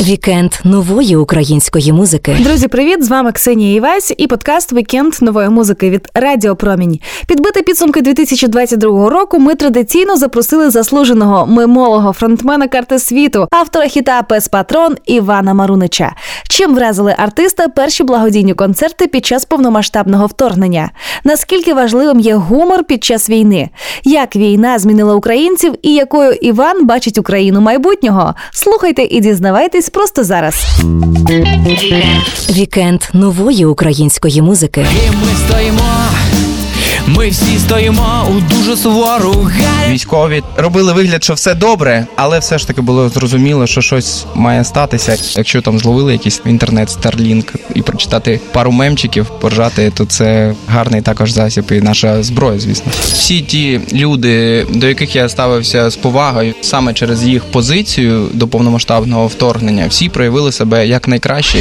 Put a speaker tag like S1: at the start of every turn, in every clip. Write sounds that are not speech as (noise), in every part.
S1: Вікенд нової української музики.
S2: Друзі, привіт! З вами Ксенія Івась і подкаст Вікенд нової музики від Радіо Промінь. Підбити підсумки 2022 року. Ми традиційно запросили заслуженого мемолога фронтмена карти світу, автора хіта Пес Патрон Івана Марунича. Чим вразили артиста перші благодійні концерти під час повномасштабного вторгнення? Наскільки важливим є гумор під час війни? Як війна змінила українців і якою Іван бачить Україну майбутнього? Слухайте і дізнавайтесь просто зараз.
S1: Вікенд нової української музики.
S3: І ми стоїмо, ми всі стоїмо у дуже сувору гарі.
S4: Військові робили вигляд, що все добре, але все ж таки було зрозуміло, що щось має статися. Якщо там зловили якийсь інтернет Starlink і прочитати пару мемчиків, поржати, то це гарний також засіб і наша зброя, звісно. Всі ті люди, до яких я ставився з повагою, саме через їх позицію до повномасштабного вторгнення, всі проявили себе як найкраще.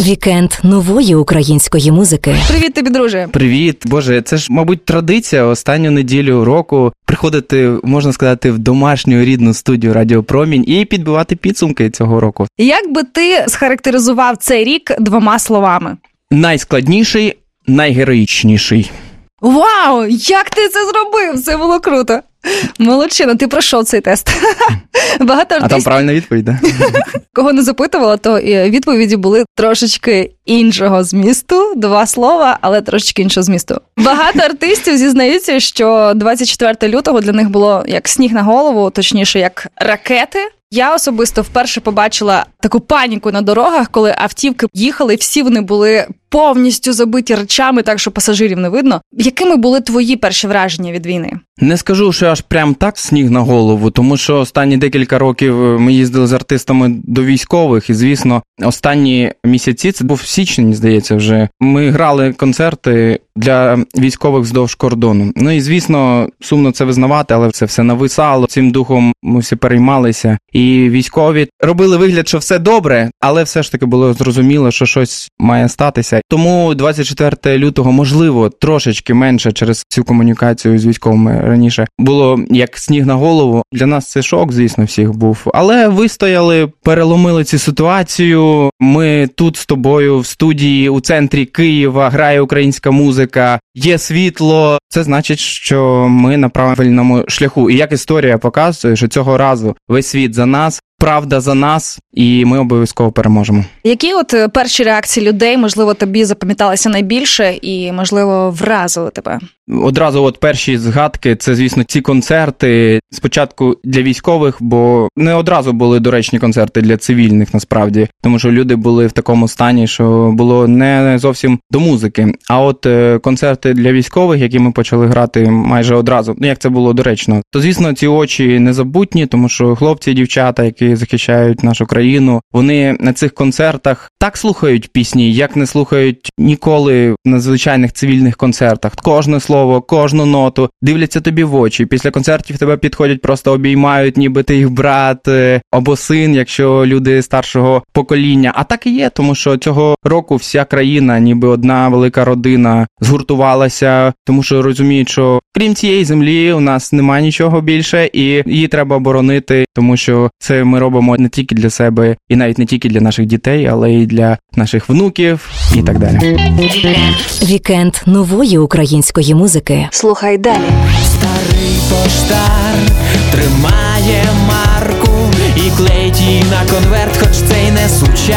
S1: Вікенд нової української музики.
S2: Привіт тобі, друже.
S4: Привіт, Боже, це ж, мабуть, традиція останню неділю року приходити, можна сказати, в домашню рідну студію Радіо Промінь і підбивати підсумки цього року.
S2: Як би ти схарактеризував цей рік двома словами?
S4: Найскладніший, найгероїчніший.
S2: Вау! Як ти це зробив? Це було круто. Молодчина, ти пройшов цей тест. (laughs) Багато
S4: А там правильна відповідь, да? (laughs)
S2: кого не запитувала, то відповіді були трошечки іншого змісту. Два слова, але трошечки іншого змісту. Багато артистів зізнаються, що 24 лютого для них було як сніг на голову, точніше, як ракети. Я особисто вперше побачила таку паніку на дорогах, коли автівки їхали, всі вони були повністю забиті речами, так що пасажирів не видно. Якими були твої перші враження від війни?
S4: Не скажу, що аж прям так сніг на голову, тому що останні декілька років е, ми їздили з артистами до військових, і звісно, останні місяці це був січень, здається, вже ми грали концерти для військових вздовж кордону. Ну і звісно, сумно це визнавати, але це все нависало. Цим духом ми всі переймалися. І військові робили вигляд, що все добре, але все ж таки було зрозуміло, що щось має статися. Тому 24 лютого, можливо, трошечки менше через цю комунікацію з військовими раніше було як сніг на голову. Для нас це шок, звісно, всіх був. Але вистояли, переломили цю ситуацію. Ми тут з тобою в студії у центрі Києва грає українська музика, є світло. Це значить, що ми на правильному шляху. І як історія показує, що цього разу весь світ за нас, правда за нас, і ми обов'язково переможемо.
S2: Які от е, перші реакції людей, можливо, тобі запам'яталися найбільше і, можливо, вразили тебе?
S4: Одразу, от перші згадки, це звісно ці концерти. Спочатку для військових, бо не одразу були доречні концерти для цивільних, насправді, тому що люди були в такому стані, що було не зовсім до музики. А от е, концерти для військових, які ми почали грати майже одразу, ну як це було доречно, то звісно, ці очі незабутні, тому що хлопці і дівчата, які захищають нашу країну, вони на цих концертах так слухають пісні, як не слухають ніколи на звичайних цивільних концертах. Кожне слово, кожну ноту дивляться тобі в очі. Після концертів тебе підходять, просто обіймають, ніби ти їх брат е, або син, якщо люди старшого покоління. А так і є, тому що цього року вся країна, ніби одна велика родина, згуртувалася, тому що розуміють, що крім цієї землі у нас немає нічого більше, і її треба боронити, тому що це ми робимо не тільки для себе, і навіть не тільки для наших дітей, але й для наших внуків і так далі.
S1: Вікенд нової української музики.
S2: Слухай далі.
S3: Старий поштар тримає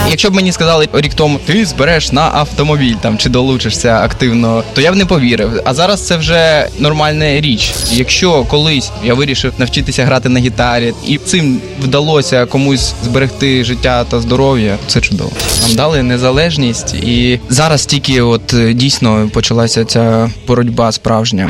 S4: Якщо б мені сказали рік тому, ти збереш на автомобіль там чи долучишся активно, то я б не повірив. А зараз це вже нормальна річ. Якщо колись я вирішив навчитися грати на гітарі, і цим вдалося комусь зберегти життя та здоров'я, це чудово. Нам дали незалежність, і зараз тільки от е, дійсно почалася ця боротьба справжня.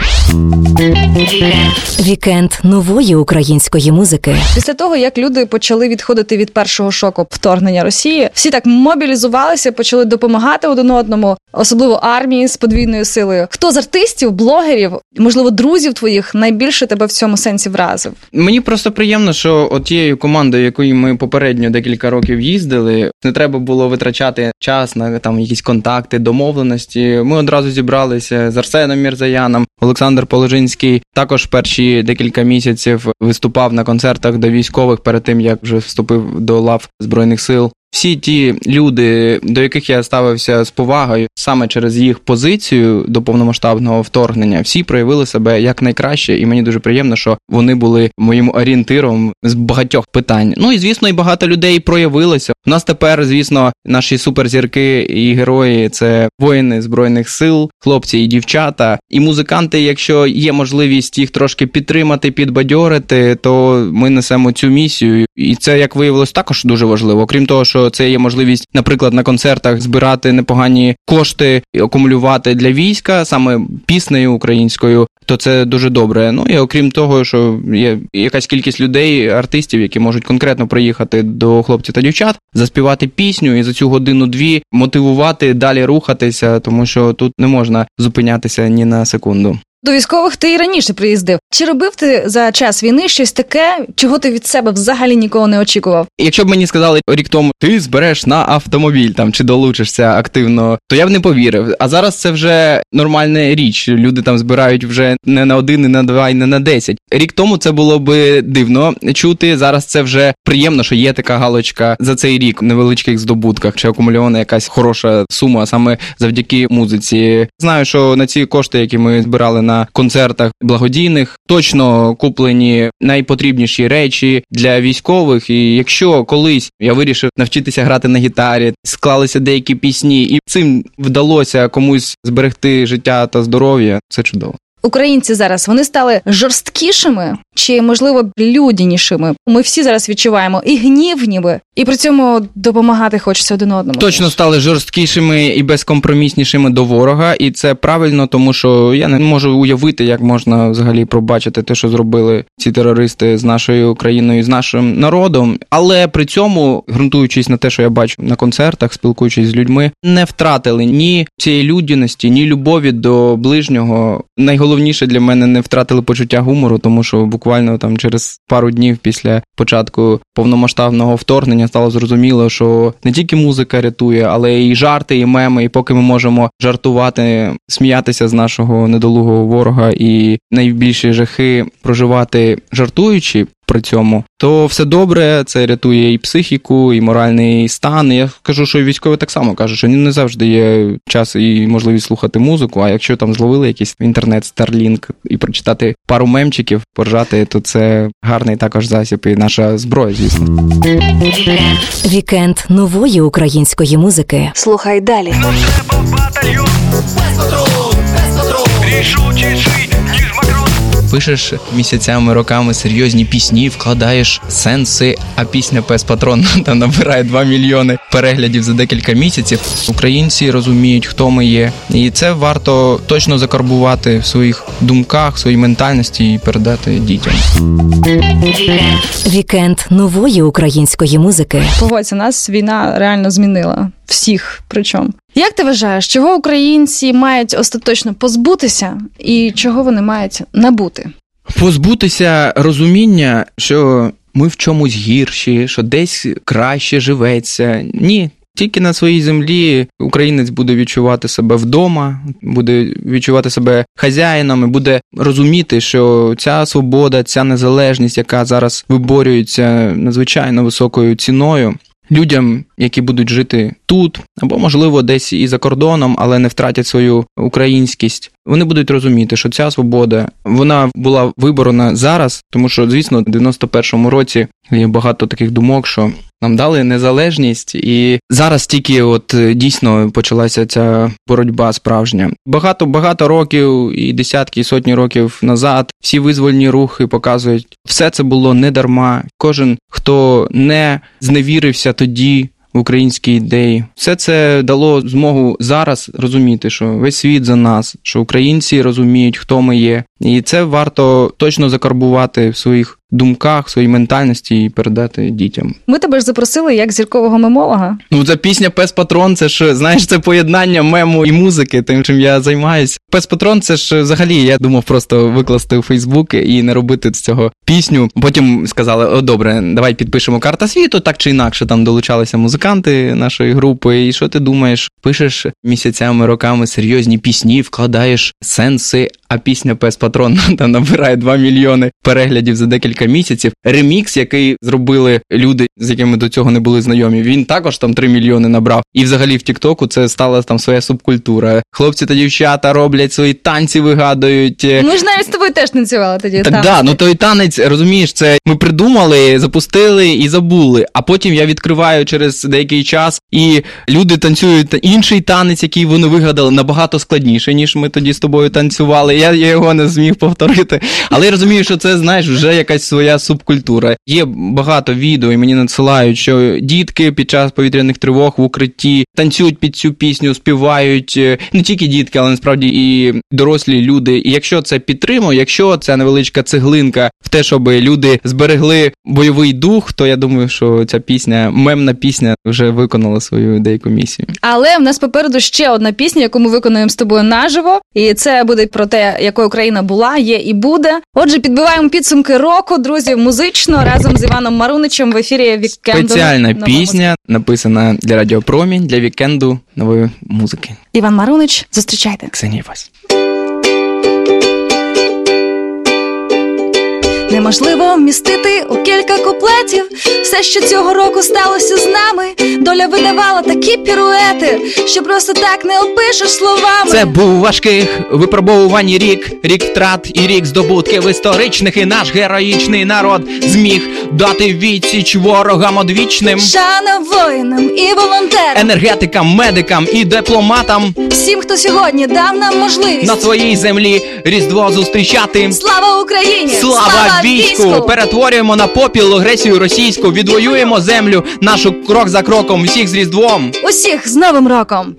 S1: Вікенд нової української музики.
S2: Після того, як люди почали відходити від першого шоку вторгнення Росії, всі так так мобілізувалися, почали допомагати один одному, особливо армії з подвійною силою. Хто з артистів, блогерів, можливо, друзів твоїх найбільше тебе в цьому сенсі вразив?
S4: Мені просто приємно, що от тією командою, якою ми попередньо декілька років їздили, не треба було витрачати час на там якісь контакти, домовленості. Ми одразу зібралися з Арсеном Мірзаяном. Олександр Положинський також перші декілька місяців виступав на концертах до військових перед тим, як вже вступив до лав збройних сил. Всі ті люди, до яких я ставився з повагою, саме через їх позицію до повномасштабного вторгнення, всі проявили себе як найкраще, і мені дуже приємно, що вони були моїм орієнтиром з багатьох питань. Ну і звісно, і багато людей проявилося. У нас тепер, звісно, наші суперзірки і герої це воїни збройних сил, хлопці і дівчата, і музиканти. Якщо є можливість їх трошки підтримати, підбадьорити, то ми несемо цю місію, і це як виявилось також дуже важливо. Окрім того, що це є можливість, наприклад, на концертах збирати непогані кошти і акумулювати для війська саме піснею українською, то це дуже добре. Ну і окрім того, що є якась кількість людей, артистів, які можуть конкретно приїхати до хлопців та дівчат, заспівати пісню і за цю годину-дві мотивувати далі рухатися, тому що тут не можна зупинятися ні на секунду.
S2: До військових ти і раніше приїздив. Чи робив ти за час війни щось таке, чого ти від себе взагалі ніколи не очікував?
S4: Якщо б мені сказали рік тому, ти збереш на автомобіль там чи долучишся активно, то я б не повірив. А зараз це вже нормальна річ. Люди там збирають вже не на один, не на два, і не на десять. Рік тому це було би дивно чути. Зараз це вже приємно, що є така галочка за цей рік в невеличких здобутках чи акумульована якась хороша сума саме завдяки музиці. Знаю, що на ці кошти, які ми збирали на концертах благодійних, точно куплені найпотрібніші речі для військових. І якщо колись я вирішив навчитися грати на гітарі, склалися деякі пісні, і цим вдалося комусь зберегти життя та здоров'я, це чудово.
S2: Українці зараз вони стали жорсткішими чи можливо людянішими. Ми всі зараз відчуваємо і гнів, ніби, і при цьому допомагати хочеться один одному.
S4: Точно стали жорсткішими і безкомпроміснішими до ворога, і це правильно, тому що я не можу уявити, як можна взагалі пробачити те, що зробили ці терористи з нашою країною, з нашим народом. Але при цьому, ґрунтуючись на те, що я бачу на концертах, спілкуючись з людьми, не втратили ні цієї людяності, ні любові до ближнього. Найголовніше для мене не втратили почуття гумору, тому що буквально там через пару днів після початку повномасштабного вторгнення стало зрозуміло, що не тільки музика рятує, але і жарти, і меми. І поки ми можемо жартувати, сміятися з нашого недолугого ворога і найбільші жахи проживати жартуючи. При цьому то все добре, це рятує і психіку, і моральний стан. Я кажу, що і військові так само кажуть, що не завжди є час і можливість слухати музику. А якщо там зловили якийсь інтернет Starlink і прочитати пару мемчиків, поржати, то це гарний також засіб і наша зброя, звісно.
S1: Вікенд нової української музики.
S2: Слухай далі.
S5: Треба в батальйон Без патрон, без патрон Рішучіший, ніж макрон
S4: Пишеш місяцями, роками серйозні пісні, вкладаєш сенси, а пісня Пес Патрон (laughs) там набирає 2 мільйони переглядів за декілька місяців. Українці розуміють, хто ми є, і це варто точно закарбувати в своїх думках, в своїй ментальності і передати дітям.
S1: Вікенд нової української музики.
S2: Погодься, нас війна реально змінила всіх. Причому як ти вважаєш, чого українці мають остаточно позбутися, і чого вони мають набути?
S4: Позбутися розуміння, що ми в чомусь гірші, що десь краще живеться. Ні. Тільки на своїй землі українець буде відчувати себе вдома, буде відчувати себе хазяїном і буде розуміти, що ця свобода, ця незалежність, яка зараз виборюється надзвичайно високою ціною, людям, які будуть жити тут, або можливо десь і за кордоном, але не втратять свою українськість. Вони будуть розуміти, що ця свобода вона була виборона зараз, тому що, звісно, в 91-му році є багато таких думок, що нам дали незалежність, і зараз тільки от е, дійсно почалася ця боротьба справжня. Багато багато років і десятки, і сотні років назад всі визвольні рухи показують, все це було не дарма. Кожен хто не зневірився тоді. В українській ідеї. Все це дало змогу зараз розуміти, що весь світ за нас, що українці розуміють, хто ми є, і це варто точно закарбувати в своїх думках, в своїй ментальності і передати дітям.
S2: Ми тебе ж запросили як зіркового мемолога.
S4: Ну, ця пісня Пес Патрон, це ж знаєш, це поєднання мему і музики, тим, чим я займаюсь. Пес Патрон, це ж взагалі я думав просто викласти у Фейсбук і не робити з цього пісню. Потім сказали: о, добре, давай підпишемо карта світу, так чи інакше. Там долучалися музиканти нашої групи. І що ти думаєш? Пишеш місяцями, роками серйозні пісні, вкладаєш сенси. А пісня Пес Патрон (laughs) там набирає 2 мільйони переглядів за декілька місяців. Ремікс, який зробили люди, з якими до цього не були знайомі, він також там 3 мільйони набрав. І взагалі в Тіктоку це стала там своя субкультура. Хлопці та дівчата роблять свої танці, вигадують.
S2: Ми ж навіть з тобою теж танцювали тоді.
S4: Так, да, ну той танець, розумієш, це ми придумали, запустили і забули. А потім я відкриваю через деякий час, і люди танцюють інший танець, який вони вигадали, набагато складніше, ніж ми тоді з тобою танцювали. Я, я його не зміг повторити. Але я розумію, що це, знаєш, вже якась своя субкультура. Є багато відео, і мені надсилають, що дітки під час повітряних тривог в укритті танцюють під цю пісню, співають е, не тільки дітки, але насправді і дорослі люди. І якщо це підтримує, якщо це невеличка цеглинка в те, щоб люди зберегли бойовий дух, то я думаю, що ця пісня, мемна пісня, вже виконала свою деяку місію.
S2: Але в нас попереду ще одна пісня, яку ми виконуємо з тобою наживо, і це буде про те, якою Україна була, є і буде. Отже, підбиваємо підсумки року, друзі, музично разом з Іваном Маруничем в ефірі Вікенду.
S4: Спеціальна пісня написана для Радіопромінь для вікенду нової музики.
S2: Іван Марунич, зустрічайте.
S4: Ксенія Вась.
S2: Неможливо вмістити у кілька куплетів все, що цього року сталося з нами. Доля видавала такі піруети, що просто так не опишеш словами.
S4: Це був важких випробовувань рік, рік втрат і рік здобутків історичних, і наш героїчний народ зміг дати відсіч ворогам одвічним,
S2: Шана воїнам і волонтерам,
S4: енергетикам, медикам і дипломатам
S2: всім, хто сьогодні дав нам можливість.
S4: на своїй землі різдво зустрічати.
S2: Слава Україні!
S4: Слава війську! Перетворюємо на попіл агресію російську, відвоюємо землю нашу крок за кроком, всіх з різдвом.
S2: Усіх з Новим роком!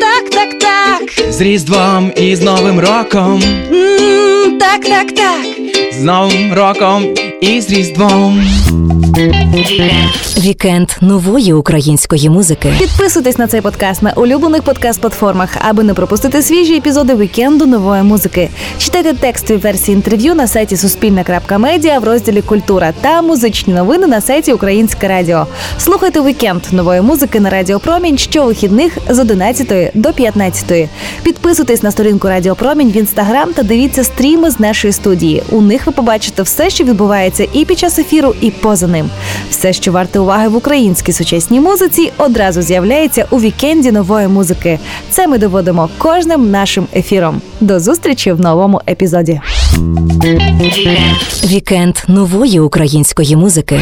S2: Так, так, так.
S4: З різдвом і з новим роком,
S2: М, Так, так, так.
S4: з новим роком і з різдвом.
S1: Вікенд нової української музики.
S2: Підписуйтесь на цей подкаст на улюблених подкаст-платформах, аби не пропустити свіжі епізоди вікенду нової музики. Читайте текстові версії інтерв'ю на сайті Суспільна.Медіа в розділі Культура та музичні новини на сайті Українське Радіо. Слухайте вікенд нової музики на Радіо Промінь щовихідних з 11 до 15. Підписуйтесь на сторінку Радіо Промінь в інстаграм та дивіться стріми з нашої студії. У них ви побачите все, що відбувається і під час ефіру, і поза ним. Все, що варте уваги в українській сучасній музиці, одразу з'являється у вікенді нової музики. Це ми доводимо кожним нашим ефіром. До зустрічі в новому епізоді.
S1: Вікенд нової української музики.